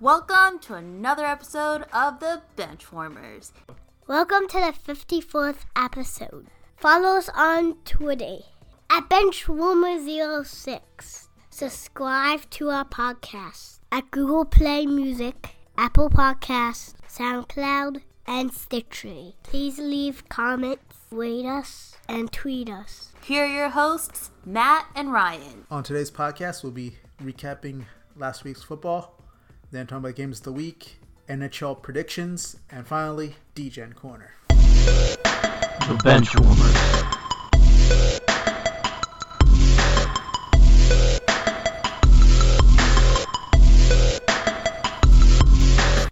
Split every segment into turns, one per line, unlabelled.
Welcome to another episode of the Benchwarmers.
Welcome to the 54th episode. Follow us on Twitter at Benchwarmer06. Subscribe to our podcast at Google Play Music, Apple Podcasts, SoundCloud, and Stitcher. Please leave comments, rate us, and tweet us.
Here are your hosts, Matt and Ryan.
On today's podcast, we'll be recapping last week's football, then talking about games of the week, NHL predictions, and finally, Degen Corner.
The Benchwarmers.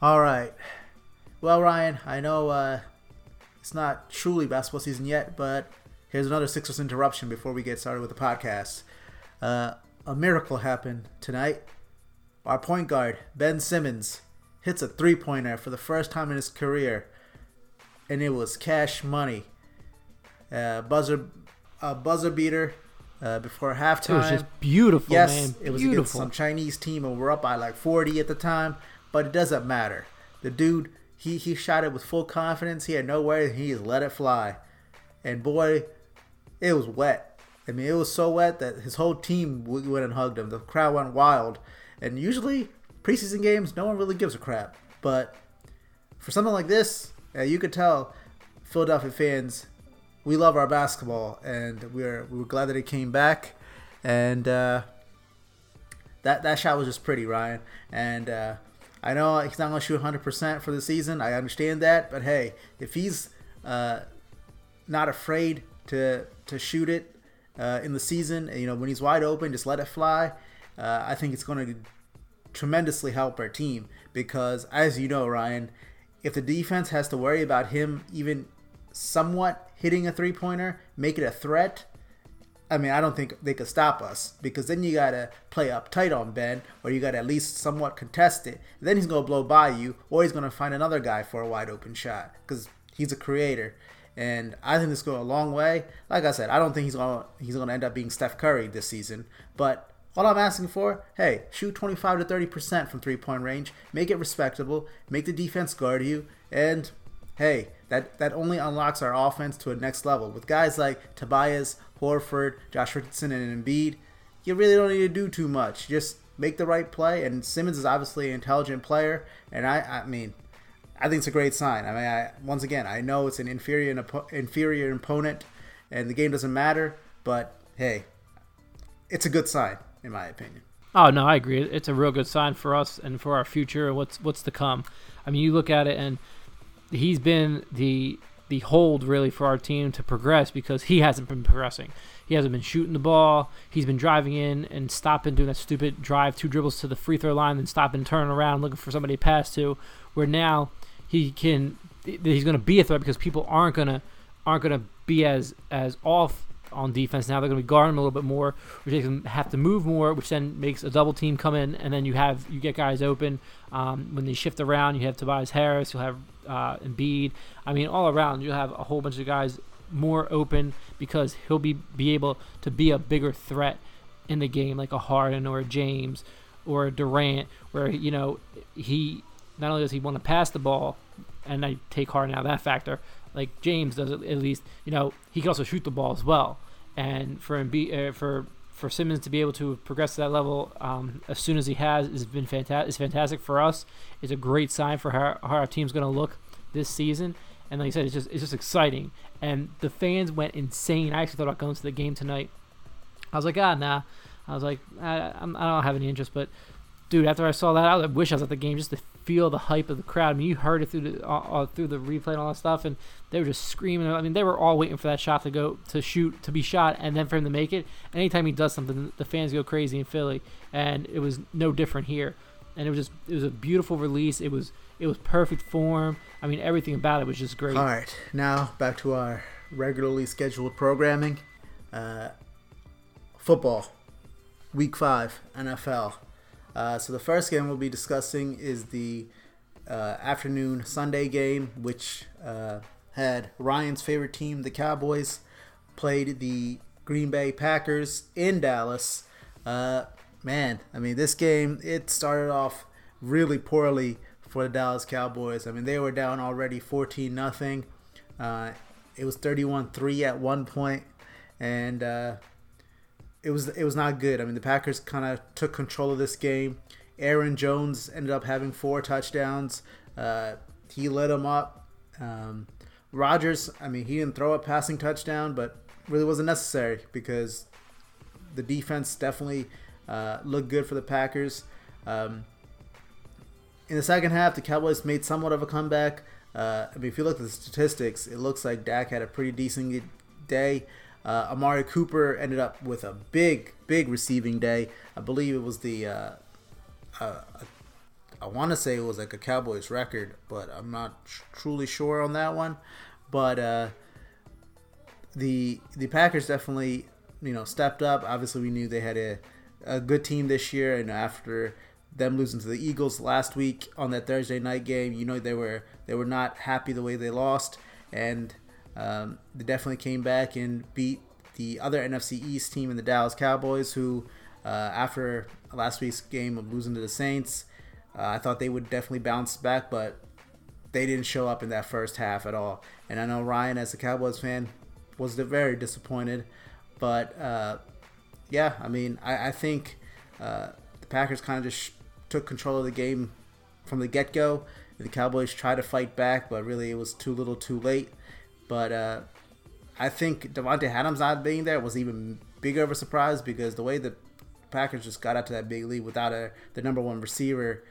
All right. Well, Ryan, I know uh, it's not truly basketball season yet, but here's another Sixers interruption before we get started with the podcast. Uh, a miracle happened tonight. Our point guard, Ben Simmons, hits a three pointer for the first time in his career, and it was cash money. Uh, buzzer, a buzzer beater uh, before halftime.
It was just beautiful,
yes,
man.
it was against some Chinese team, and we're up by like 40 at the time, but it doesn't matter. The dude, he he shot it with full confidence. He had no worries. He just let it fly, and boy, it was wet. I mean, it was so wet that his whole team went and hugged him. The crowd went wild, and usually preseason games, no one really gives a crap. But for something like this, you could tell Philadelphia fans we love our basketball, and we're we were glad that it came back, and uh, that that shot was just pretty, Ryan. And uh, I know he's not going to shoot 100 percent for the season. I understand that, but hey, if he's uh, not afraid to to shoot it uh, in the season, you know, when he's wide open, just let it fly. Uh, I think it's going to tremendously help our team because, as you know, Ryan, if the defense has to worry about him even somewhat hitting a three pointer, make it a threat. I mean, I don't think they could stop us because then you gotta play up tight on Ben, or you gotta at least somewhat contest it. Then he's gonna blow by you, or he's gonna find another guy for a wide open shot because he's a creator. And I think this goes a long way. Like I said, I don't think he's gonna he's gonna end up being Steph Curry this season, but all I'm asking for, hey, shoot 25 to 30 percent from three point range, make it respectable, make the defense guard you, and hey, that that only unlocks our offense to a next level. With guys like Tobias, Horford, Josh Richardson, and Embiid, you really don't need to do too much. Just make the right play. And Simmons is obviously an intelligent player, and I, I mean, I think it's a great sign. I mean, I, once again, I know it's an inferior inferior opponent, and the game doesn't matter, but hey, it's a good sign in my opinion.
Oh no, I agree. It's a real good sign for us and for our future and what's what's to come. I mean, you look at it and he's been the the hold really for our team to progress because he hasn't been progressing. He hasn't been shooting the ball. He's been driving in and stopping, doing that stupid drive, two dribbles to the free throw line, then stopping, turning around, looking for somebody to pass to. Where now he can, he's going to be a threat because people aren't gonna aren't gonna be as as off on defense now. They're going to be guarding him a little bit more, which makes them have to move more, which then makes a double team come in, and then you have you get guys open. Um, when they shift around, you have Tobias Harris, you'll have uh, Embiid. I mean, all around, you'll have a whole bunch of guys more open because he'll be be able to be a bigger threat in the game, like a Harden or a James or a Durant, where you know he not only does he want to pass the ball, and I take Harden out of that factor, like James does at least, you know, he can also shoot the ball as well. And for Embiid, uh, for for Simmons to be able to progress to that level um, as soon as he has has been fantastic. Is fantastic for us. It's a great sign for how, how our team's going to look this season. And like I said, it's just it's just exciting. And the fans went insane. I actually thought about going to the game tonight. I was like, ah, nah. I was like, I, I don't have any interest. But dude, after I saw that, I wish I was at the game just to feel the hype of the crowd. I mean, you heard it through the uh, uh, through the replay and all that stuff, and they were just screaming. I mean, they were all waiting for that shot to go to shoot to be shot, and then for him to make it. Anytime he does something, the fans go crazy in Philly, and it was no different here. And it was just it was a beautiful release. It was it was perfect form. I mean, everything about it was just great.
All right, now back to our regularly scheduled programming. Uh, football, week five, NFL. Uh, so the first game we'll be discussing is the uh, afternoon Sunday game, which uh, had Ryan's favorite team, the Cowboys, played the Green Bay Packers in Dallas. Uh, man, I mean, this game it started off really poorly for the Dallas Cowboys. I mean, they were down already 14 nothing. Uh, it was 31-3 at one point, and it was it was not good. I mean, the Packers kind of took control of this game. Aaron Jones ended up having four touchdowns. Uh, he lit them up. Um, Rodgers, I mean, he didn't throw a passing touchdown, but really wasn't necessary because the defense definitely uh, looked good for the Packers. Um, in the second half, the Cowboys made somewhat of a comeback. Uh, I mean, if you look at the statistics, it looks like Dak had a pretty decent day. Uh, Amari Cooper ended up with a big, big receiving day. I believe it was the, uh, uh, I want to say it was like a Cowboys record, but I'm not tr- truly sure on that one. But uh, the the Packers definitely, you know, stepped up. Obviously, we knew they had a, a good team this year, and after them losing to the Eagles last week on that Thursday night game, you know they were they were not happy the way they lost, and um, they definitely came back and beat the other NFC East team in the Dallas Cowboys, who uh, after last week's game of losing to the Saints, uh, I thought they would definitely bounce back, but they didn't show up in that first half at all. And I know Ryan, as a Cowboys fan, was very disappointed, but uh, yeah, I mean, I, I think uh, the Packers kind of just took control of the game from the get go. The Cowboys tried to fight back, but really it was too little, too late. But uh, I think Davante Adams not being there was even bigger of a surprise because the way the Packers just got out to that big lead without a the number one receiver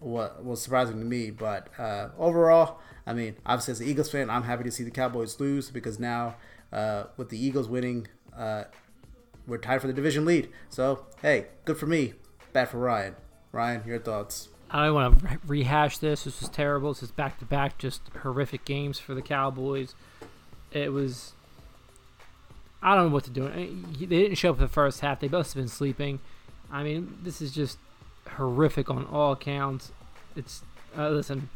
was, was surprising to me. But uh, overall, I mean, obviously as an Eagles fan, I'm happy to see the Cowboys lose because now uh, with the Eagles winning, uh, we're tied for the division lead. So hey, good for me, bad for Ryan. Ryan, your thoughts?
I don't want to rehash this. This was terrible. This is back to back, just horrific games for the Cowboys. It was. I don't know what to do. Mean, They didn't show up for the first half. They must have been sleeping. I mean, this is just horrific on all accounts. It's uh, listen.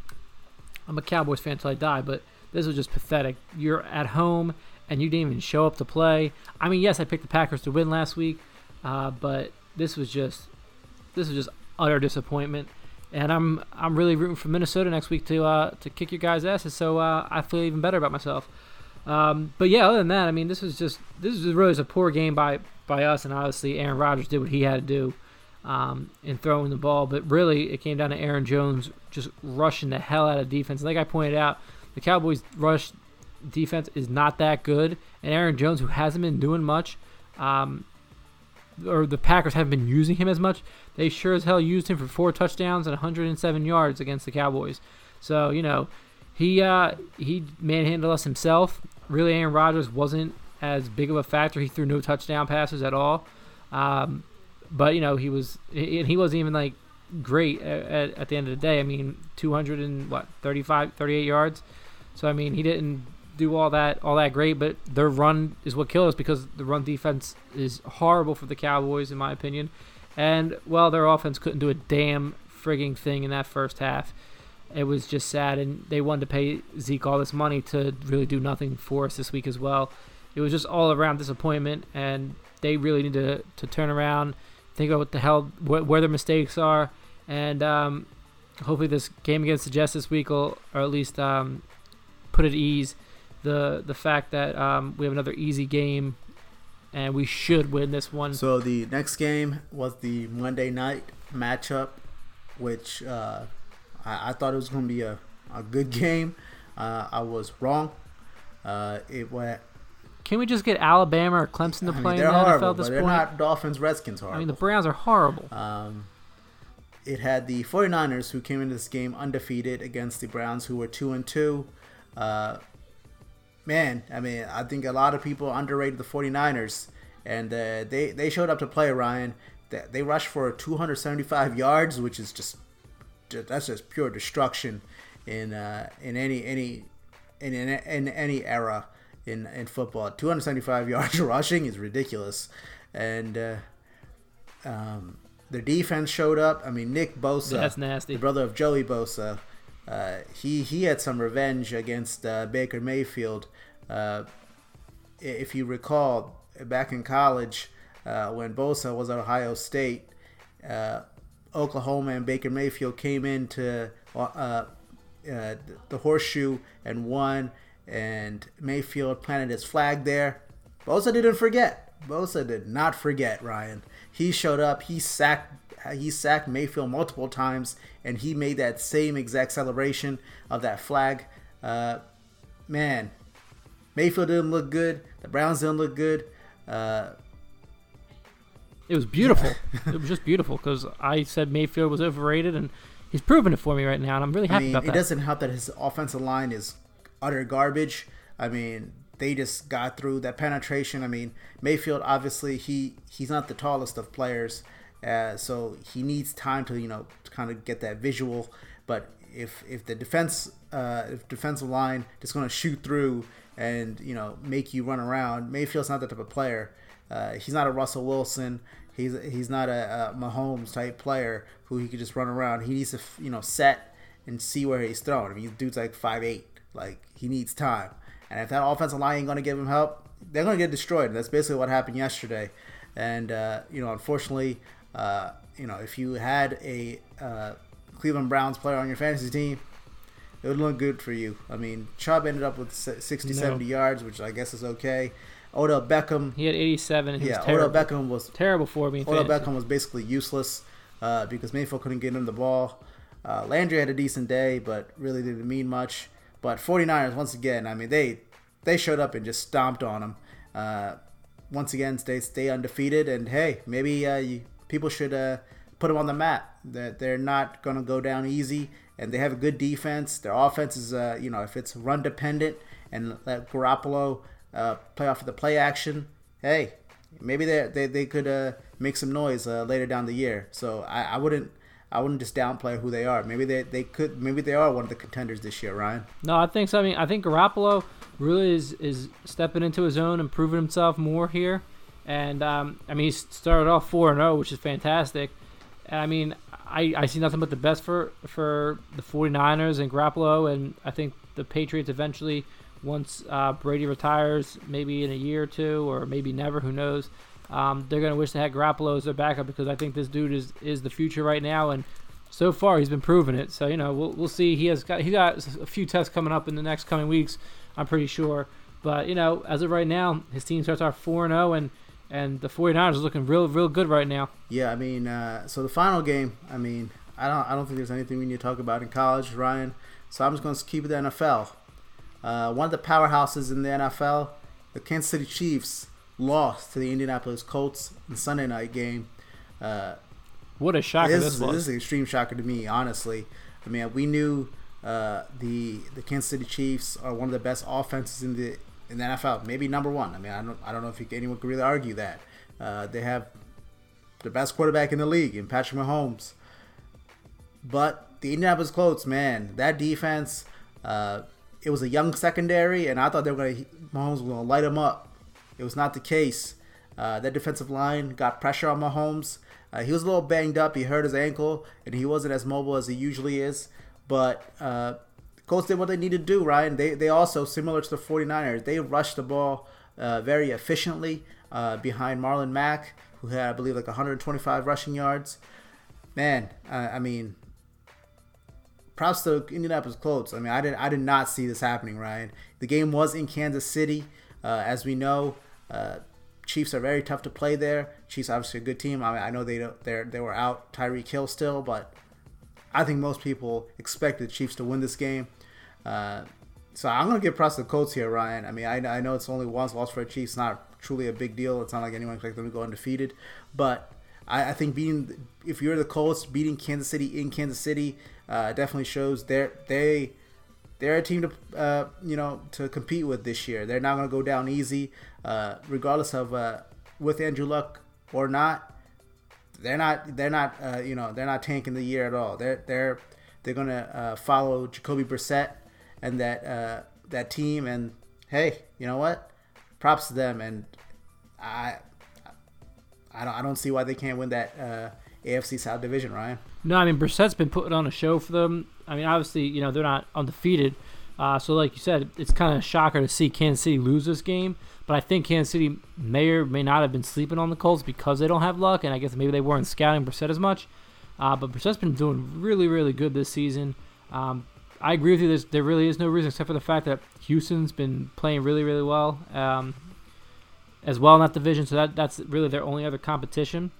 I'm a Cowboys fan till I die, but this was just pathetic. You're at home and you didn't even show up to play. I mean, yes, I picked the Packers to win last week, uh, but this was just this was just utter disappointment. And I'm I'm really rooting for Minnesota next week to uh, to kick your guys' asses, so uh, I feel even better about myself. Um, but yeah, other than that, I mean, this was just this was really a poor game by by us, and obviously Aaron Rodgers did what he had to do um, in throwing the ball. But really, it came down to Aaron Jones just rushing the hell out of defense. Like I pointed out, the Cowboys' rush defense is not that good, and Aaron Jones, who hasn't been doing much, um, or the Packers haven't been using him as much. They sure as hell used him for four touchdowns and 107 yards against the Cowboys. So you know, he uh, he manhandled us himself. Really, Aaron Rodgers wasn't as big of a factor. He threw no touchdown passes at all. Um, but you know, he was and he wasn't even like great at, at the end of the day. I mean, 200 and what 35, 38 yards. So I mean, he didn't do all that all that great, but their run is what killed us because the run defense is horrible for the Cowboys in my opinion. And well, their offense couldn't do a damn frigging thing in that first half. It was just sad, and they wanted to pay Zeke all this money to really do nothing for us this week as well. It was just all around disappointment, and they really need to, to turn around, think about what the hell wh- where their mistakes are, and um, hopefully this game against the Jets this week will, or at least um, put at ease the the fact that um, we have another easy game, and we should win this one.
So the next game was the Monday night matchup, which uh, I, I thought it was going to be a, a good game. Uh, I was wrong. Uh, it went.
Can we just get Alabama or Clemson to
I mean,
play in
they're
the NFL
horrible,
at this
but they're
point?
not Dolphins Redskins horrible.
I mean, the Browns are horrible.
Um, it had the 49ers who came into this game undefeated against the Browns who were 2 and 2. Uh, man, I mean, I think a lot of people underrated the 49ers and uh, they they showed up to play Ryan. They, they rushed for 275 yards, which is just that's just pure destruction in uh, in any any in, in, in any era in in football. 275 yards rushing is ridiculous, and uh, um, their defense showed up. I mean, Nick Bosa,
That's nasty.
the brother of Joey Bosa, uh, he he had some revenge against uh, Baker Mayfield. Uh, if you recall, back in college, uh, when Bosa was at Ohio State, uh, Oklahoma and Baker Mayfield came into uh, the horseshoe and won, and Mayfield planted his flag there. Bosa didn't forget. Bosa did not forget, Ryan. He showed up. He sacked. He sacked Mayfield multiple times, and he made that same exact celebration of that flag. Uh, man, Mayfield didn't look good. The Browns didn't look good. Uh,
It was beautiful. it was just beautiful because I said Mayfield was overrated, and he's proving it for me right now, and I'm really
I
happy
mean,
about
it
that.
doesn't help that his offensive line is utter garbage. I mean, they just got through that penetration. I mean, Mayfield obviously he he's not the tallest of players, uh, so he needs time to you know to kind of get that visual. But if if the defense uh, if defensive line just going to shoot through and you know make you run around, Mayfield's not that type of player. Uh, he's not a Russell Wilson. He's he's not a, a Mahomes type player who he could just run around. He needs to you know set and see where he's thrown. I mean, dude's like five eight. Like he needs time. And if that offensive line ain't gonna give him help, they're gonna get destroyed. And that's basically what happened yesterday. And uh, you know, unfortunately, uh, you know, if you had a uh, Cleveland Browns player on your fantasy team, it would look good for you. I mean, Chubb ended up with si- 60,
No.
70 yards, which I guess is okay. Odell Beckham,
he had 87, he
yeah,
was
Odell
terrible.
Beckham was
terrible for me.
Odell
fantasy.
Beckham was basically useless uh, because Mayfield couldn't get him the ball. Uh, Landry had a decent day, but really didn't mean much. But 49ers, once again, I mean, they they showed up and just stomped on them. Uh, once again, stay stay undefeated, and hey, maybe uh, you, people should uh, put them on the map. They're, they're not going to go down easy, and they have a good defense. Their offense is, uh, you know, if it's run dependent and let Garoppolo uh, play off of the play action, hey, maybe they they, they could uh, make some noise uh, later down the year. So I, I wouldn't I wouldn't just downplay who they are. Maybe they, they could maybe they are one of the contenders this year, Ryan.
No, I think so. I mean, I think Garoppolo really is is stepping into his own and proving himself more here. And um, I mean, he started off four and zero, which is fantastic. And I mean, I, I see nothing but the best for for the 49ers and Garoppolo, and I think the Patriots eventually, once uh, Brady retires, maybe in a year or two, or maybe never, who knows. Um, they're gonna wish they had Garoppolo as their backup because I think this dude is is the future right now, and so far he's been proving it. So you know we'll, we'll see. He has got he got a few tests coming up in the next coming weeks. I'm pretty sure. But you know as of right now, his team starts off four and zero, and and the 49ers is looking real real good right now.
Yeah, I mean, uh, so the final game. I mean, I don't I don't think there's anything we need to talk about in college, Ryan. So I'm just going to keep it the NFL. Uh, one of the powerhouses in the NFL, the Kansas City Chiefs, lost to the Indianapolis Colts in Sunday night game. Uh,
What a shocker
this,
this,
is,
was.
this is an extreme shocker to me, honestly. I mean, we knew uh, the the Kansas City Chiefs are one of the best offenses in the in the NFL, maybe number one. I mean, I don't I don't know if you, anyone could really argue that. Uh, they have the best quarterback in the league in Patrick Mahomes. But the Indianapolis Colts, man, that defense, uh, it was a young secondary, and I thought they were going to Mahomes was going to light them up. It was not the case. Uh, that defensive line got pressure on Mahomes. Uh, he was a little banged up. He hurt his ankle, and he wasn't as mobile as he usually is. But uh, Colts did what they needed to do, Ryan. They, they also, similar to the 49ers, they rushed the ball uh, very efficiently uh, behind Marlon Mack, who had, I believe, like 125 rushing yards. Man, I mean, props to Indianapolis Colts. I mean, I did I did not see this happening, Ryan. The game was in Kansas City, uh, as we know. Uh, Chiefs are very tough to play there. Chiefs obviously a good team. I, mean, I know they they they were out Tyreek Hill still, but I think most people expected the Chiefs to win this game. Uh, so I'm gonna give props to the Colts here, Ryan. I mean, I, I know it's only once lost for the Chiefs, not truly a big deal. It's not like anyone expects them to go undefeated, but I, I think beating if you're the Colts, beating Kansas City in Kansas City uh, definitely shows they're they they're a team to uh, you know to compete with this year. They're not gonna go down easy, uh, regardless of uh, with Andrew Luck or not. They're not they're not uh, you know they're not tanking the year at all. They're they're they're gonna uh, follow Jacoby Brissett and that uh, that team. And hey, you know what? Props to them. And I I don't I don't see why they can't win that uh, AFC South division, Ryan.
No, I mean Brissett's been putting on a show for them. I mean, obviously, you know they're not undefeated, uh, so like you said, it's kind of a shocker to see Kansas City lose this game. But I think Kansas City may or may not have been sleeping on the Colts because they don't have luck, and I guess maybe they weren't scouting Brissett as much. Uh, but Brissett's been doing really, really good this season. Um, I agree with you. There's, there really is no reason except for the fact that Houston's been playing really, really well um, as well in that division. So that that's really their only other competition.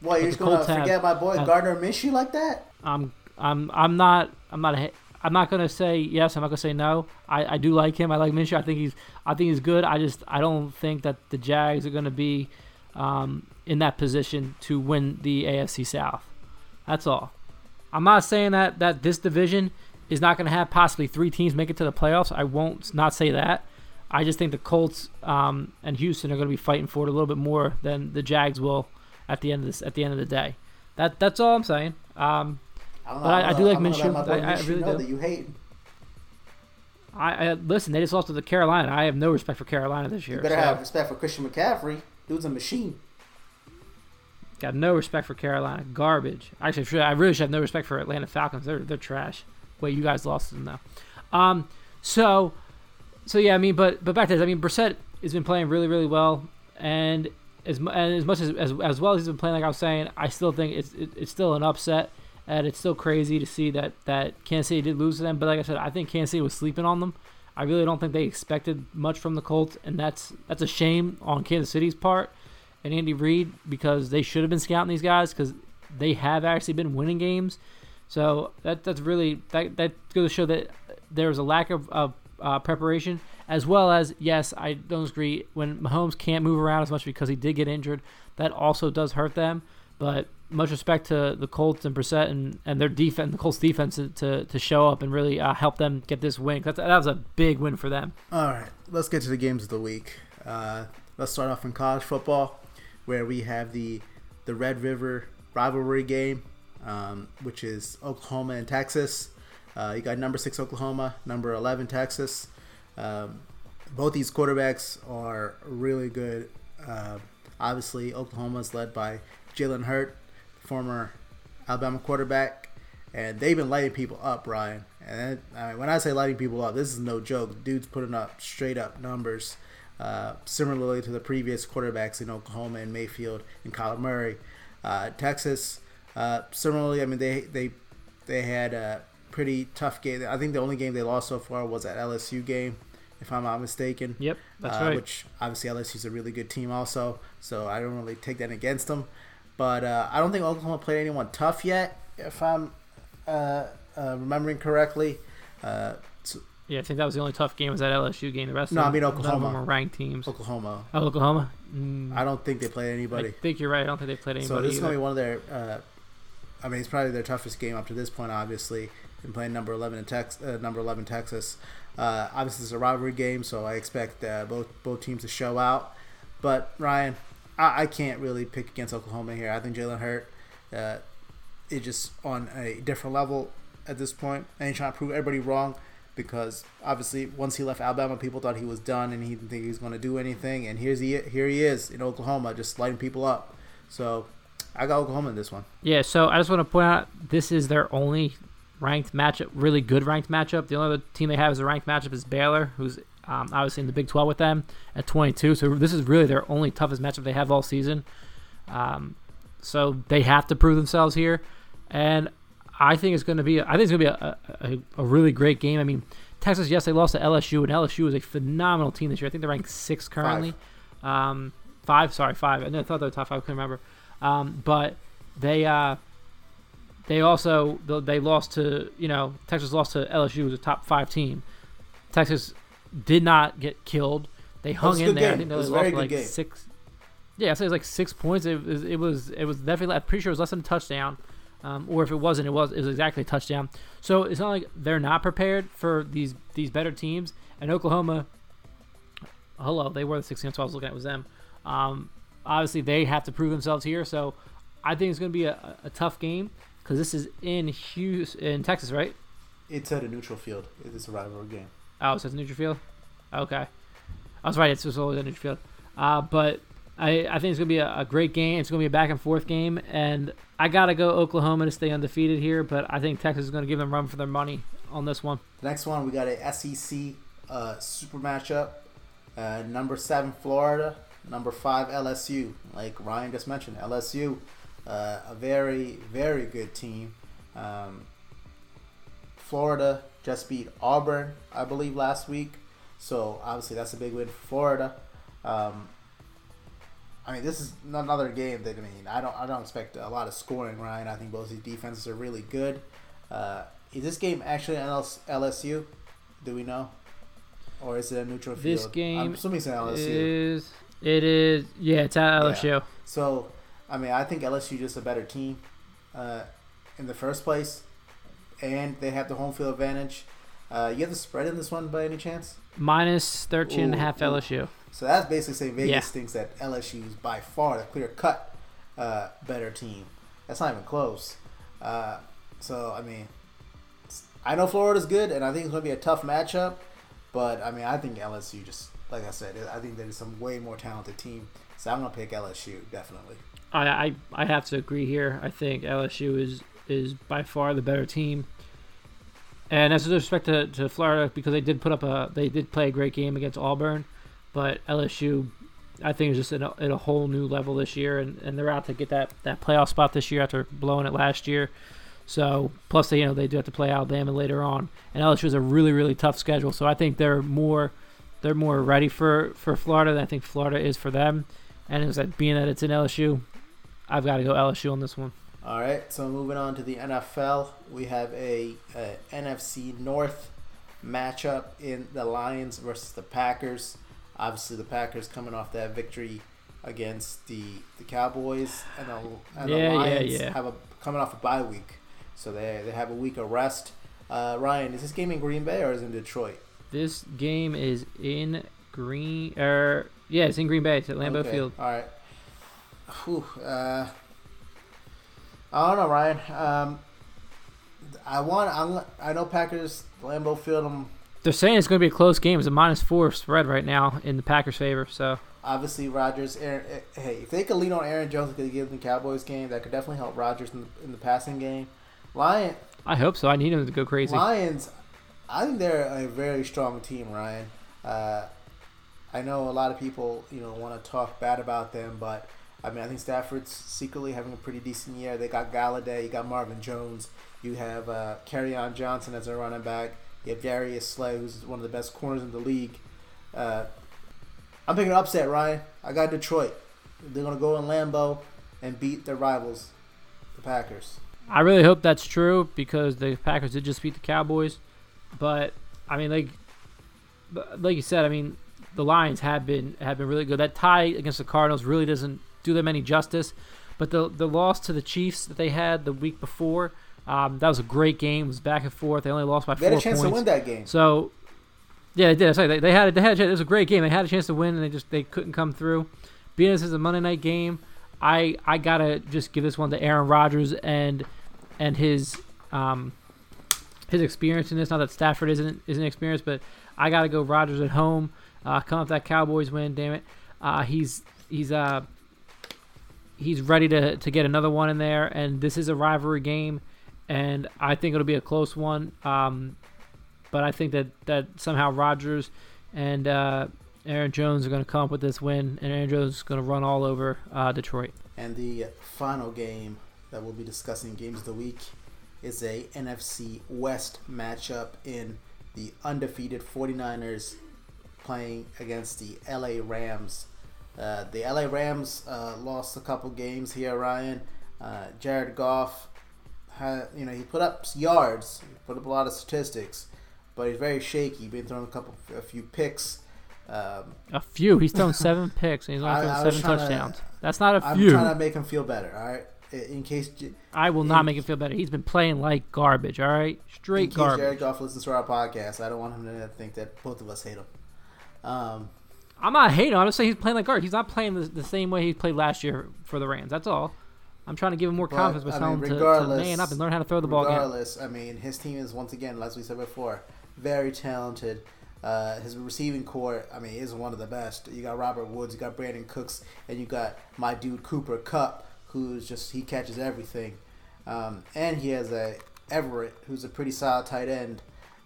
What you're just gonna
Colts have-
forget my boy Gardner Minshew like that?
I'm I'm I'm not I'm not a, I'm not gonna say yes. I'm not gonna say no. I, I do like him. I like Minshew. I think he's I think he's good. I just I don't think that the Jags are gonna be um, in that position to win the AFC South. That's all. I'm not saying that that this division is not gonna have possibly three teams make it to the playoffs. I won't not say that. I just think the Colts um, and Houston are to be fighting for it a little bit more than the Jags will at the end of this at the end of the day. That that's all I'm saying. Um,
I don't
But I-
I'm
I do like
I'm gonna let
Minshew. I- I really
know
do.
that you hate.
I, I listen. They just lost to the Carolina. I have no respect for Carolina this year.
You better
so-
have respect for Christian McCaffrey. Dude's a machine.
Got no respect for Carolina. Garbage. Actually, I really should have no respect for Atlanta Falcons. They're they're trash. Wait, you guys lost to them though. Um, so, so yeah, I mean, but but back to this. I mean, Brissett has been playing really really well, and as and as much as as, as well as he's been playing, like I was saying, I still think it's it, it's still an upset, and it's still crazy to see that that Kansas City did lose to them. But like I said, I think Kansas City was sleeping on them. I really don't think they expected much from the Colts, and that's that's a shame on Kansas City's part and Andy Reid because they should have been scouting these guys because they have actually been winning games. So that that's really that that goes to show that there's a lack of, of uh, preparation as well as yes, I don't agree when Mahomes can't move around as much because he did get injured. That also does hurt them. But much respect to the Colts and Brissett and, and their defense, the Colts defense to, to, show up and really uh, help them get this win. That, that was a big win for them.
All right, let's get to the games of the week. Uh, let's start off in college football, where we have the the Red River rivalry game, um, which is Oklahoma and Texas. Uh, you got number six Oklahoma, number eleven Texas. Um, both these quarterbacks are really good. Uh, obviously, Oklahoma is led by Jalen Hurt, former Alabama quarterback, and they've been lighting people up, Ryan. And I mean, when I say lighting people up, this is no joke. Dude's putting up straight up numbers, uh, similarly to the previous quarterbacks in Oklahoma and Mayfield and Kyler Murray. Uh, Texas, uh, similarly, I mean they they they had a pretty tough game. I think the only game they lost so far was that LSU game, if I'm not mistaken.
Yep, that's
uh,
right.
Which obviously LSU's a really good team also, so I don't really take that against them. But uh, I don't think Oklahoma played anyone tough yet, if I'm uh, uh, remembering correctly. Uh, so
Yeah, I think that was the only tough game was that LSU game. The rest
No,
of
I mean
of them
Oklahoma.
were ranked teams.
Oklahoma,
Oh, Oklahoma. Mm,
I don't think they played anybody.
I think you're right. I don't think they played anybody.
So this is gonna be one of their. Uh, I mean, it's probably their toughest game up to this point. Obviously, in playing number eleven in Tex, uh, number eleven Texas. Uh, obviously, it's a rivalry game, so I expect uh, both both teams to show out. But Ryan, I, I can't really pick against Oklahoma here. I think Jalen Hurts uh, is just on a different level at this point. and he's trying to prove everybody wrong. Because obviously, once he left Alabama, people thought he was done, and he didn't think he was going to do anything. And here's he here he is in Oklahoma, just lighting people up. So I got Oklahoma in this one.
Yeah, so I just want to point out this is their only ranked matchup, really good ranked matchup. The only other team they have as a ranked matchup is Baylor, who's um, obviously in the Big 12 with them at 22. So this is really their only toughest matchup they have all season. Um, so they have to prove themselves here, and I think it's going to be. I think it's going to be a, a, a really great game. I mean, Texas, yes, they lost to LSU, and LSU is a phenomenal team this year. I think they're ranked sixth currently. Um, five, sorry, five. I thought they were top five. I couldn't remember. Um, but they uh, they also they lost to you know Texas lost to LSU was a top five team. Texas did not get killed. They hung in there. I think they
was
lost like
game.
six. Yeah, I say it was like six points. It was it was it was definitely. I'm pretty sure it was less than a touchdown. Um, or if it wasn't, it was it was exactly a touchdown. So it's not like they're not prepared for these these better teams. And Oklahoma, hello, they were the 16. That's what I was looking at was them. Um, obviously, they have to prove themselves here. So I think it's going to be a, a tough game because this is in Houston, in Texas, right?
It's at a neutral field. It is a rivalry game.
Oh, so it's neutral field. Okay, I was right. It's always a neutral field. Uh, but I, I think it's gonna be a, a great game. It's gonna be a back and forth game, and I gotta go Oklahoma to stay undefeated here. But I think Texas is gonna give them run for their money on this one.
The next one, we got a SEC uh, super matchup. Uh, number seven, Florida. Number five, LSU. Like Ryan just mentioned, LSU uh, a very very good team. Um, Florida just beat Auburn, I believe, last week. So obviously that's a big win for Florida. Um, I mean, this is another game that I mean, I don't I don't expect a lot of scoring, Ryan. I think both these defenses are really good. Uh, is this game actually LSU? Do we know, or is it a neutral field?
This game
I'm assuming it's an LSU.
is it is yeah, it's at LSU.
So, I mean, I think LSU just a better team uh, in the first place, and they have the home field advantage. Uh, you have the spread in this one by any chance?
Minus 13 and a
Ooh,
half
ooh.
LSU.
So that's basically saying Vegas
Yeah.
thinks that LSU is by far the clear cut uh, better team. That's not even close. Uh, so I mean, I know Florida's good, and I think it's going to be a tough matchup. But I mean, I think LSU just like I said, I think there's some way more talented team. So I'm going to pick LSU definitely.
I, I I have to agree here. I think LSU is is by far the better team. And as with respect to, to Florida, because they did put up a they did play a great game against Auburn, but LSU, I think is just at a, a whole new level this year, and, and they're out to get that, that playoff spot this year after blowing it last year. So plus they you know they do have to play Alabama later on, and LSU has a really really tough schedule. So I think they're more they're more ready for, for Florida than I think Florida is for them. And it's like being that it's in LSU, I've got to go LSU on this one.
All right, so moving on to the NFL, we have a, a NFC North matchup in the Lions versus the Packers. Obviously, the Packers coming off that victory against the the Cowboys, and the, and
Yeah,
the
yeah,
Lions
yeah.
have a coming off a bye week, so they they have a week of rest. Uh, Ryan, is this game in Green Bay or is it in Detroit?
This game is in Green. Er, yeah, it's in Green Bay. It's at Lambeau
Okay,
Field.
All right. Whew, uh, I don't know, Ryan. Um, I want. I'm, I know Packers Lambeau Field. I'm
They're saying it's going to be a close game. It's a minus four spread right now in the Packers' favor. So
obviously Rodgers. Aaron, eh, hey, if they could lean on Aaron Jones, they could give them the Cowboys game. That could definitely help Rodgers in the, in the passing game. Lion
I hope so. I need him to go crazy.
Lions. I think they're a very strong team, Ryan. Uh, I know a lot of people, you know, want to talk bad about them, but I mean, I think Stafford's secretly having a pretty decent year. They got Golladay, you got Marvin Jones, you have uh, on Johnson as a running back, you have Darius Slay, who's one of the best corners in the league. Uh, I'm picking an upset, Ryan. I got Detroit. They're gonna go in Lambeau and beat their rivals, the Packers.
I really hope that's true because the Packers did just beat the Cowboys. But I mean, like, like you said, I mean, the Lions have been have been really good. That tie against the Cardinals really doesn't do them any justice. But the the loss to the Chiefs that they had the week before, um, that was a great game. It was back and forth. They only lost by
They
four
had a chance
points.
to win that game.
So, yeah, they did. Say they, they had they had a chance. It was a great game. They had a chance to win, and they just they couldn't come through. Being this is a Monday night game, I I gotta just give this one to Aaron Rodgers and and his um his experience in this. Not that Stafford isn't isn't experienced, but I gotta go Rodgers at home. Uh, come off that Cowboys win, damn it. Uh, he's he's uh he's ready to to get another one in there, and this is a rivalry game, and I think it'll be a close one. Um, but I think that that somehow Rodgers and uh, Aaron Jones are going to come up with this win, and Aaron Jones is going to run all over uh, Detroit.
And the final game that we'll be discussing games of the week is a NFC West matchup in the undefeated 49ers playing against the LA Rams. Uh, the LA Rams uh, lost a couple games here, Ryan. Uh, Jared Goff, had, you know, he put up yards, put up a lot of statistics, but he's very shaky. Been throwing a couple, a few picks. Um,
A few. He's thrown seven picks, and he's only
I-
thrown
I
seven
trying to-
touchdowns. That's not a
I'm
few.
I'm trying to make him feel better. All right, In- in case
I will not make him feel better. He's been playing like garbage. All right,
in
straight
case
garbage.
Jared Goff listens to our podcast, I don't want him to think that both of us hate him. Um,
I'm not hating. I'm just saying he's playing like garbage. He's not playing the, the same way he played last year for the Rams. That's all. I'm trying to give him more
But,
confidence by telling him to, to man up and learn how to throw the ball again.
regardless, I mean, his team is once again, as we said before, very talented. Uh, his receiving corps, I mean, is one of the best. You got Robert Woods, you got Brandin Cooks, and you got my dude Cooper Kupp, who's just he catches everything. Um, and he has a Everett, who's a pretty solid tight end.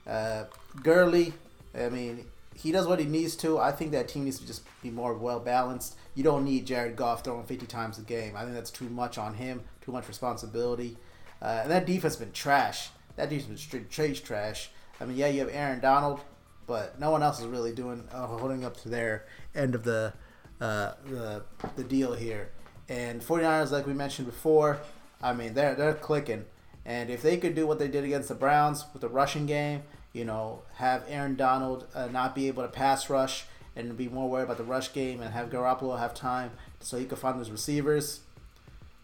Uh, Gurley, I mean, he does what he needs to. I think that team needs to just be more well balanced. You don't need Jared Goff throwing 50 times a game. I think that's too much on him, too much responsibility. Uh, and that defense has been trash. That defense has been straight trash. I mean, yeah, you have Aaron Donald, but no one else is really doing uh, holding up to their end of the uh, the the deal here. And 49ers, like we mentioned before, I mean, they're they're clicking. And if they could do what they did against the Browns with the rushing game, you know, have Aaron Donald uh, not be able to pass rush and be more worried about the rush game and have Garoppolo have time so he could find those receivers.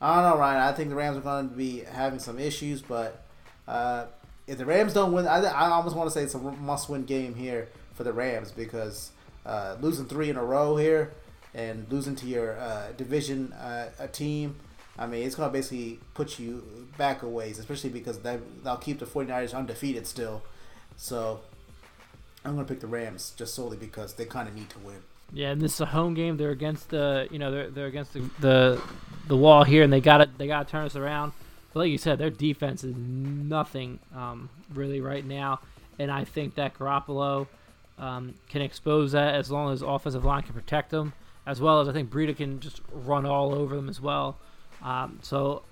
I don't know, Ryan. I think the Rams are going to be having some issues, but uh, if the Rams don't win, I, I almost want to say it's a must-win game here for the Rams because uh, losing three in a row here and losing to your uh, division uh, a team, I mean, it's going to basically put you back a ways, especially because they, they'll keep the 49ers undefeated still. So I'm going to pick the Rams just solely because they kind of need to win.
Yeah, and this is a home game. They're against the, you know, they're they're against the the, the wall here, and they got to they got to turn us around. But like you said, their defense is nothing um, really right now, and I think that Garoppolo um, can expose that as long as offensive line can protect them, as well as I think Breida can just run all over them as well. Um, so,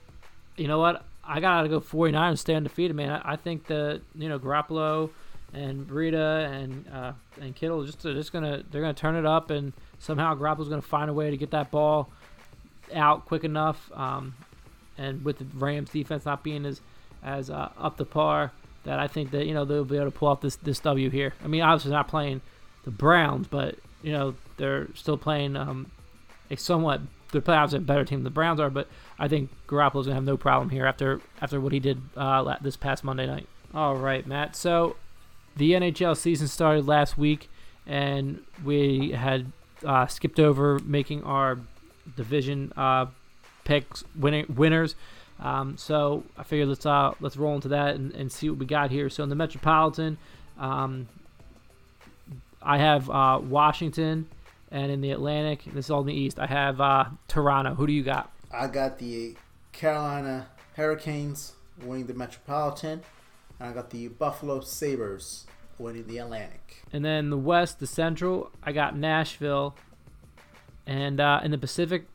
you know what? I gotta go 49 and stay undefeated, man. I, I think that you know Garoppolo and Breida and uh, and Kittle just they're just gonna they're gonna turn it up and somehow Garoppolo's gonna find a way to get that ball out quick enough. Um, and with the Rams defense not being as as uh, up to par, that I think that you know they'll be able to pull off this this W here. I mean, obviously not playing the Browns, but you know they're still playing um, a somewhat they're playing obviously a better team than the Browns are, but I think Garoppolo's gonna have no problem here after after what he did uh, this past Monday night. All right, Matt. So the NHL season started last week, and we had uh, skipped over making our division uh, picks winning, winners. Um, so I figured let's uh, let's roll into that and, and see what we got here. So in the Metropolitan, um, I have uh, Washington, and in the Atlantic, this is all in the East. I have uh, Toronto. Who do you got?
I got the Carolina Hurricanes winning the Metropolitan. And I got the Buffalo Sabres winning the Atlantic.
And then the West, the Central, I got Nashville. And uh, in the Pacific,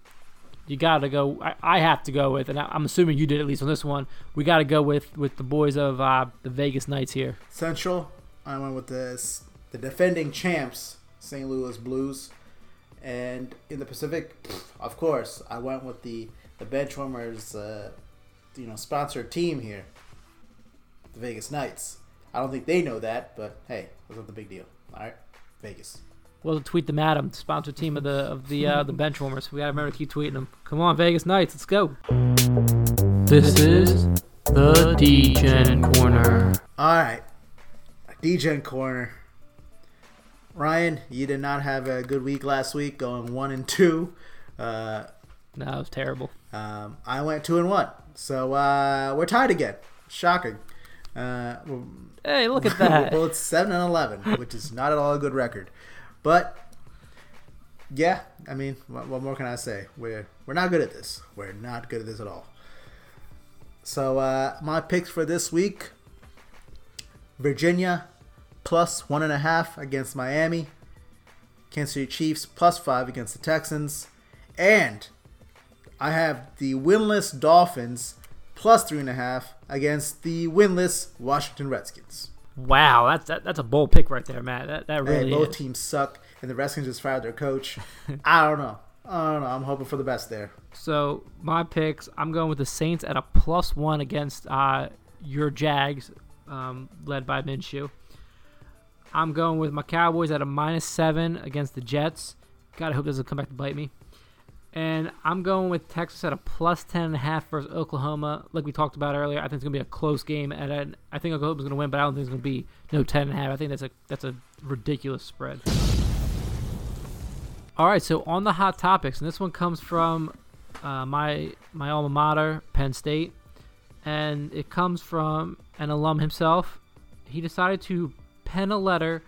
you got to go. I, I, have to go with, and I, am assuming you did at least on this one. We got to go with with the boys of uh, the Vegas Knights here.
Central, I went with this the defending champs, St. Louis Blues, and in the Pacific, of course, I went with the the Benchwarmers, uh, you know, sponsored team here, the Vegas Knights. I don't think they know that, but hey, that's not the big deal. All right, Vegas.
We'll tweet them at them. Sponsor team of the of the uh, the benchwarmers. We gotta remember to keep tweeting them. Come on, Vegas Knights, let's go.
This is the Degen Corner.
All right, Degen Corner. Ryan, you did not have a good week last week, going one and two. Uh,
no, it was terrible.
Um, I went two and one, so uh, we're tied again. Shocking. Uh,
hey, look at that.
well, it's seven and eleven, which is not at all a good record. But yeah, I mean, what, what, more can I say? We're we're not good at this. We're not good at this at all. So uh, my picks for this week: Virginia plus one and a half against Miami, Kansas City Chiefs plus five against the Texans, and I have the winless Dolphins plus three and a half against the winless Washington Redskins.
Wow, that's that, that's a bold pick right there, Matt. That that really.
Hey, both
is.
teams suck, and the Redskins just fired their coach. I don't know. I don't know. I'm hoping for the best there.
So my picks, I'm going with the Saints at a plus one against uh, your Jags, um, led by Minshew. I'm going with my Cowboys at a minus seven against the Jets. God, I hope this doesn't come back to bite me. And I'm going with Texas at a plus 10.5 versus Oklahoma. Like we talked about earlier, I think it's to be a close game. And I, think Oklahoma's to win, but I don't think it's to be no 10.5. I think that's a, that's a ridiculous spread. All right, so on the hot topics, and this one comes from uh, my my alma mater, Penn State, and it comes from an alum himself. He decided to pen a letter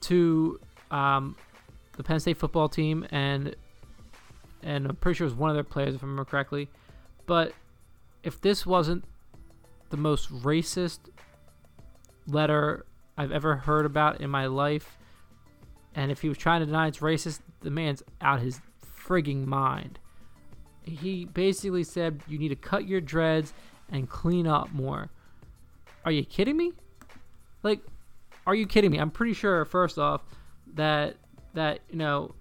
to um, the Penn State football team and and I'm pretty sure it was one of their players, if I remember correctly. But if this wasn't the most racist letter I've ever heard about in my life, And if he was trying to deny it's racist, the man's out his frigging mind. He basically said you need to cut your dreads and clean up more. Are you kidding me? Like, are you kidding me? I'm pretty sure, first off, that that you know,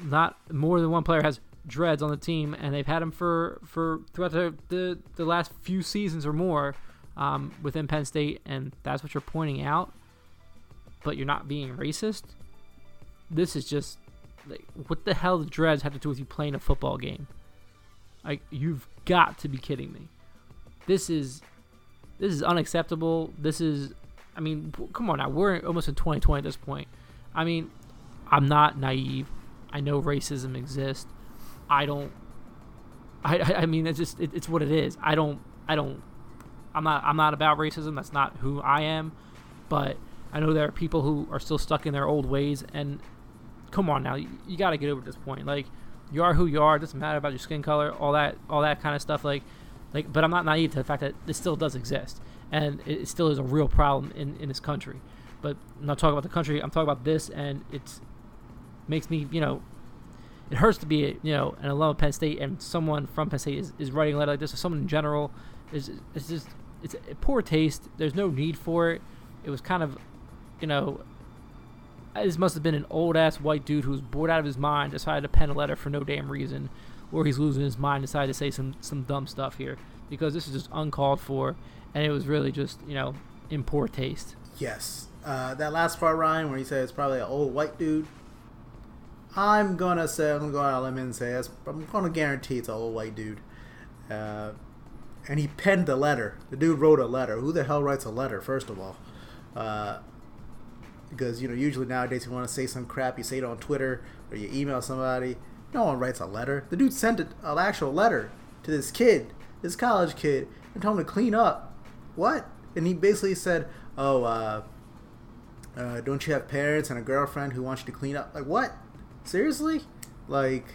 not more than one player has dreads on the team, and they've had them for for throughout the the, the last few seasons or more um, within Penn State, and that's what you're pointing out. But you're not being racist. This is just like, what the hell do dreads have to do with you playing a football game? Like, you've got to be kidding me. This is this is unacceptable. This is, I mean, come on now. We're almost in 2020 at this point. I mean, I'm not naive. I know racism exists. I don't. I, I, mean, it's just it, it's what it is. I don't. I don't. I'm not. I'm not about racism. That's not who I am. But I know there are people who are still stuck in their old ways. And come on now, you, you got to get over this point. Like, you are who you are. It doesn't matter about your skin color. All that. All that kind of stuff. Like, like. But I'm not naive to the fact that this still does exist, and it, still is a real problem in in this country. But I'm not talking about the country. I'm talking about this, and it makes me, you know, it hurts to be, you know, an alum of Penn State and someone from Penn State is, is writing a letter like this, or someone in general. Is it's just it's poor taste. There's no need for it. It was kind of, you know, this must have been an old ass white dude who was bored out of his mind, decided to pen a letter for no damn reason, or he's losing his mind, decided to say some some dumb stuff here because this is just uncalled for, and it was really just you know in poor taste.
Yes. Uh, that last part, Ryan, where he said it's probably an old white dude. I'm gonna say I'm gonna go out on a limb and say I'm gonna guarantee it's an old white dude. Uh, and he penned the letter. The dude wrote a letter. Who the hell writes a letter? First of all, uh, because you know usually nowadays you want to say some crap, you say it on Twitter or you email somebody. No one writes a letter. The dude sent an actual letter to this kid, this college kid, and told him to clean up. What? And he basically said, "Oh, uh, uh, don't you have parents and a girlfriend who wants you to clean up? Like what? Seriously? Like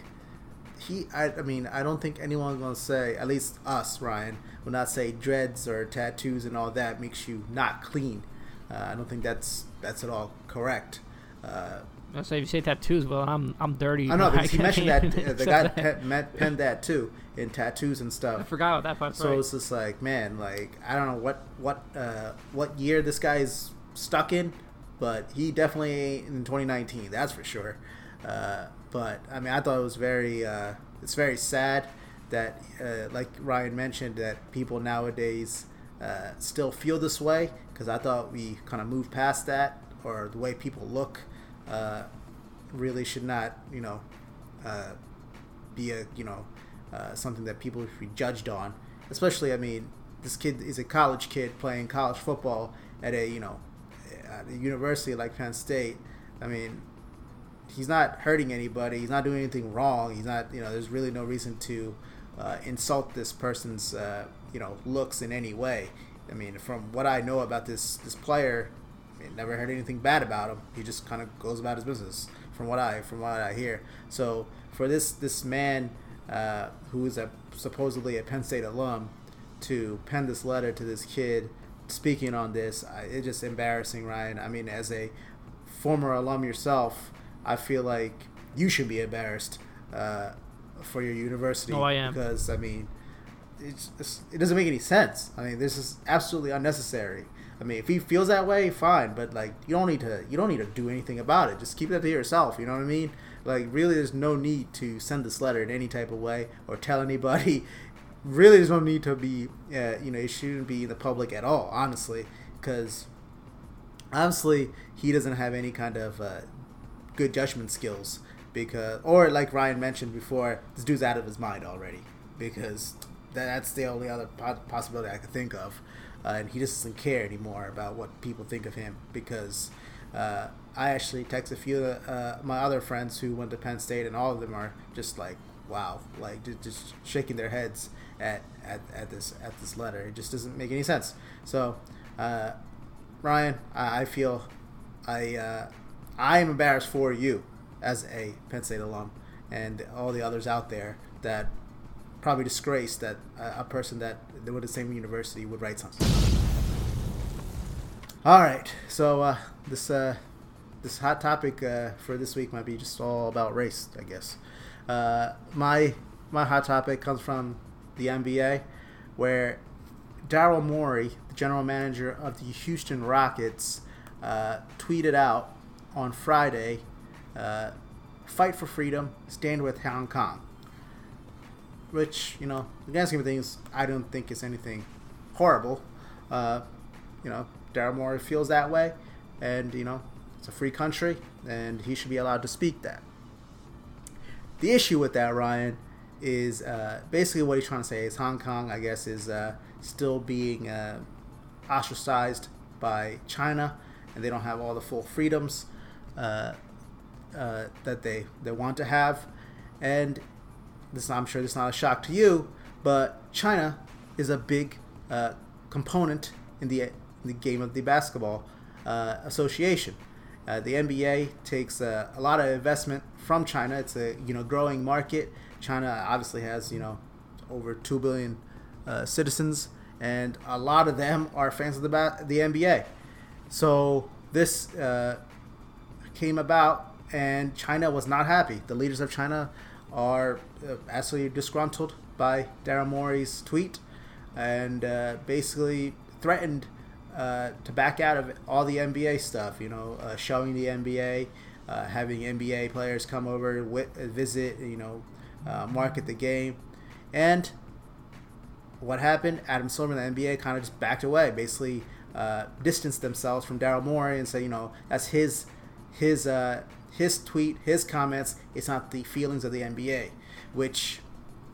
he? I, I mean, I don't think anyone's gonna say. At least us, Ryan, will not say dreads or tattoos and all that makes you not clean. Uh, I don't think that's that's at all correct. Uh,
I say if you say tattoos, well, I'm I'm dirty.
I know because he mentioned that uh, the guy
that.
pe- met, penned that too in tattoos and stuff.
I forgot about that part.
So
right.
it's just like, man, like I don't know what what uh, what year this guy is stuck in, but he definitely ain't in 2019. That's for sure. Uh, but I mean, I thought it was very uh, it's very sad that, uh, like Ryan mentioned, that people nowadays uh, still feel this way. Because I thought we kind of moved past that, or the way people look uh, really should not, you know, uh, be a you know uh, something that people should be judged on. Especially, I mean, this kid is a college kid playing college football at a you know at a university like Penn State. I mean, he's not hurting anybody. He's not doing anything wrong. He's not you know. There's really no reason to uh, insult this person's uh, you know looks in any way. I mean, from what I know about this this player, I mean, never heard anything bad about him. He just kind of goes about his business, from what I from what I hear. So for this this man uh, who is a supposedly a Penn State alum to pen this letter to this kid speaking on this, I, it's just embarrassing, Ryan. I mean, as a former alum yourself, I feel like you should be embarrassed uh, for your university.
Oh, I am.
because I mean, it's, it's, it doesn't make any sense. I mean, this is absolutely unnecessary. I mean, if he feels that way, fine, but like you don't need to you don't need to do anything about it. Just keep that to yourself. You know what I mean? Like really, there's no need to send this letter in any type of way or tell anybody. Really, there's no need to be. Uh, you know, it shouldn't be in the public at all. Honestly, because honestly, he doesn't have any kind of uh, good judgment skills. Because, or like Ryan mentioned before, this dude's out of his mind already. Because that's the only other possibility I could think of. Uh, and he just doesn't care anymore about what people think of him because uh, I actually text a few of uh, my other friends who went to Penn State, and all of them are just like, "Wow!" Like just, shaking their heads at, at, at this at this letter. It just doesn't make any sense. So, uh, Ryan, I, I feel I uh, I am embarrassed for you as a Penn State alum and all the others out there that probably disgraced that a, a person that they were the same university would write something. All right, so uh, this uh, this hot topic uh, for this week might be just all about race, I guess. Uh, my my hot topic comes from the NBA, where Daryl Morey, the general manager of the Houston Rockets, uh, tweeted out on Friday, uh, "Fight for freedom, stand with Hong Kong." Which you know, the grand scheme of things, I don't think is anything horrible. You know, Daryl feels that way, and you know, it's a free country, and he should be allowed to speak that. The issue with that, Ryan, is uh, basically what he's trying to say is Hong Kong, I guess, is uh, still being uh, ostracized by China, and they don't have all the full freedoms uh, uh, that they they want to have. And this, I'm sure, this is not a shock to you, but China is a big uh, component in the the game of the basketball association. Uh, the NBA takes uh, a lot of investment from China. It's a you know growing market. China obviously has you know over two billion uh, citizens, and a lot of them are fans of the ba- the NBA. So this uh, came about, and China was not happy. The leaders of China are uh, absolutely disgruntled by Daryl Morey's tweet, and uh, basically threatened uh, to back out of all the NBA stuff. You know, uh, showing the NBA, uh, having NBA players come over, wi- visit, you know, uh, market the game, and what happened? Adam Silver and the NBA kind of just backed away, basically uh, distanced themselves from Daryl Morey and said, you know, that's his his his tweet, his comments. It's not the feelings of the NBA, which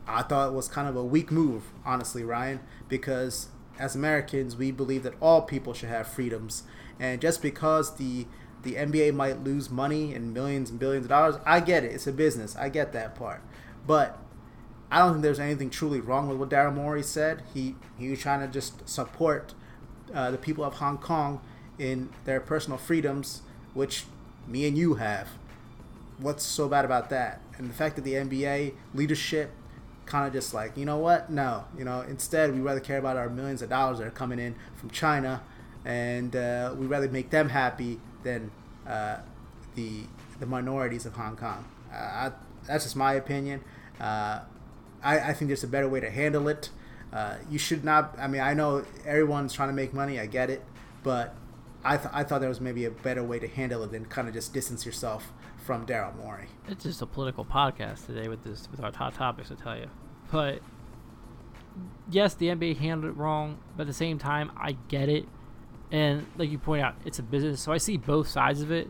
I thought was kind of a weak move, honestly, Ryan, because as Americans, we believe that all people should have freedoms. And just because the the NBA might lose money and millions and billions of dollars, I get it. It's a business. I get that part. But I don't think there's anything truly wrong with what Daryl Morey said. He he was trying to just support uh, the people of Hong Kong in their personal freedoms, which me and you have. What's so bad about that? And the fact that the NBA leadership kind of just like, you know what? No, you know, instead we rather care about our millions of dollars that are coming in from China, and uh, we rather make them happy than uh, the the minorities of Hong Kong. Uh, I, that's just my opinion. Uh, I, I think there's a better way to handle it. Uh, you should not. I mean, I know everyone's trying to make money. I get it, but I, th- I thought there was maybe a better way to handle it than kind of just distance yourself from Daryl Morey.
It's just a political podcast today with this with our hot topics, I tell you. But yes, the NBA handled it wrong, but at the same time, I get it. And like you point out, it's a business, so I see both sides of it.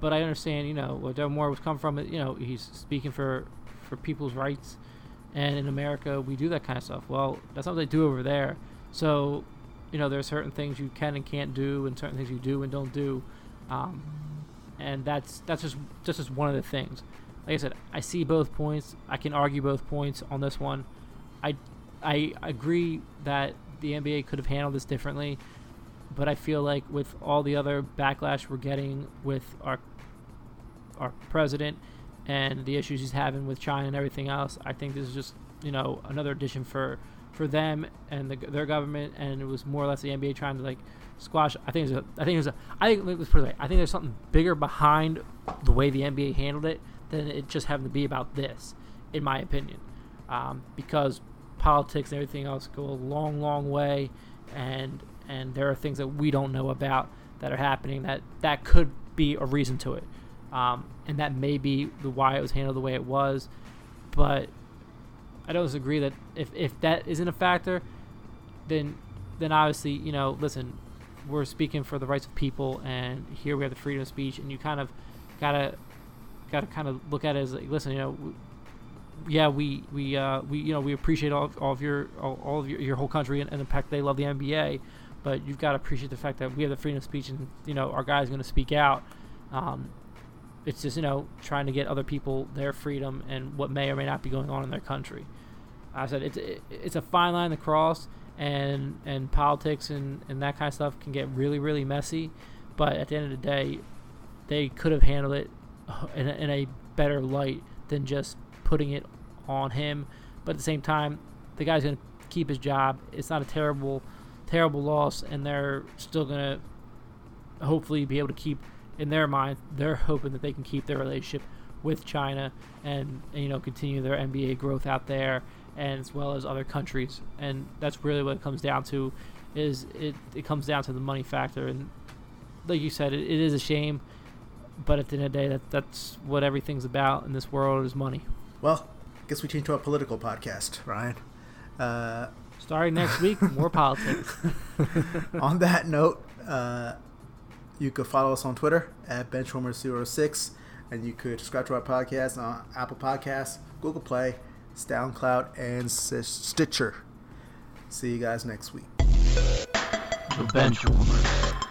But I understand, you know, where Daryl Morey was come from. You know, he's speaking for for people's rights, and in America, we do that kind of stuff. Well, that's not what they do over there. So, you know, there are certain things you can and can't do, and certain things you do and don't do. Um, and that's that's just just one of the things. Like I said, I see both points. I can argue both points on this one. I I agree that the NBA could have handled this differently, but I feel like with all the other backlash we're getting with our our president and the issues he's having with China and everything else, I think this is just you know another addition for for them and the, their government, and it was more or less the NBA trying to like squash. I think there's a, I think there's a, I think let's put it away. I think there's something bigger behind the way the NBA handled it than it just having to be about this, in my opinion, um, because politics and everything else go a long, long way, and and there are things that we don't know about that are happening that that could be a reason to it, um, and that may be the why it was handled the way it was, but I don't disagree that if if that isn't a factor, then then obviously you know listen we're speaking for the rights of people, and here we have the freedom of speech, and you kind of gotta gotta kind of look at it as like, listen, you know, w- yeah, we we uh, we you know we appreciate all, of- all of your all, all of your, your whole country and, and the fact they love the NBA, but you've got to appreciate the fact that we have the freedom of speech, and you know our guys going to speak out. Um, it's just you know trying to get other people their freedom and what may or may not be going on in their country. I said it's it, it's a fine line to cross, and and politics and, and that kind of stuff can get really really messy. But at the end of the day, they could have handled it in a, in a better light than just putting it on him. But at the same time, the guy's gonna keep his job. It's not a terrible terrible loss, and they're still gonna hopefully be able to keep in their mind, they're hoping that they can keep their relationship with China and, and you know continue their NBA growth out there, as well as other countries. And that's really what it comes down to. Is it? It comes down to the money factor, and like you said, it, it is a shame, but at the end of the day, that that's what everything's about in this world is money.
Well, guess we change to a political podcast, Ryan. Uh,
Starting next week, more politics.
on that note, uh, you could follow us on Twitter at Benchwarmer06, and you could subscribe to our podcast on Apple Podcasts, Google Play, SoundCloud, and Stitcher. See you guys next week.
The Benchwarmers.